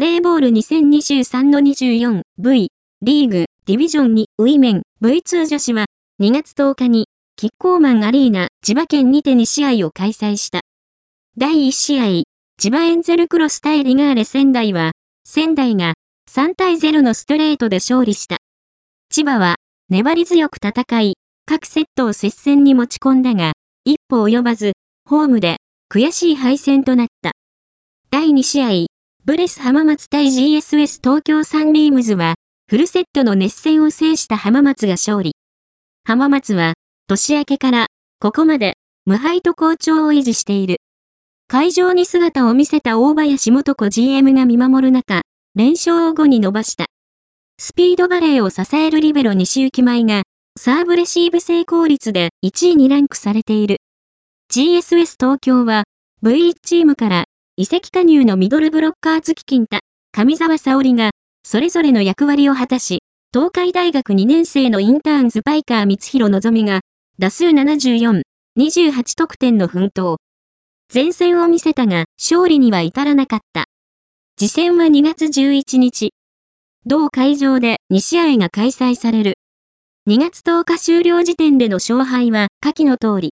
バレーボール2023の 24V リーグディビジョン2ウィメン V2 女子は2月10日にキッコーマンアリーナ千葉県にて2試合を開催した。第1試合、千葉エンゼルクロス対リガーレ仙台は、仙台が3対0のストレートで勝利した。千葉は粘り強く戦い、各セットを接戦に持ち込んだが、一歩及ばず、ホームで悔しい敗戦となった。第2試合、ブレス浜松対 GSS 東京サンビームズは、フルセットの熱戦を制した浜松が勝利。浜松は、年明けから、ここまで、無敗と好調を維持している。会場に姿を見せた大林元子 GM が見守る中、連勝を後に伸ばした。スピードバレーを支えるリベロ西行舞が、サーブレシーブ成功率で1位にランクされている。GSS 東京は、V1 チームから移籍加入のミドルブロッカー月金太、上沢沙織が、それぞれの役割を果たし、東海大学2年生のインターンズパイカー光弘のぞみが、打数74、28得点の奮闘。前線を見せたが、勝利には至らなかった。次戦は2月11日。同会場で2試合が開催される。2月10日終了時点での勝敗は下記の通り。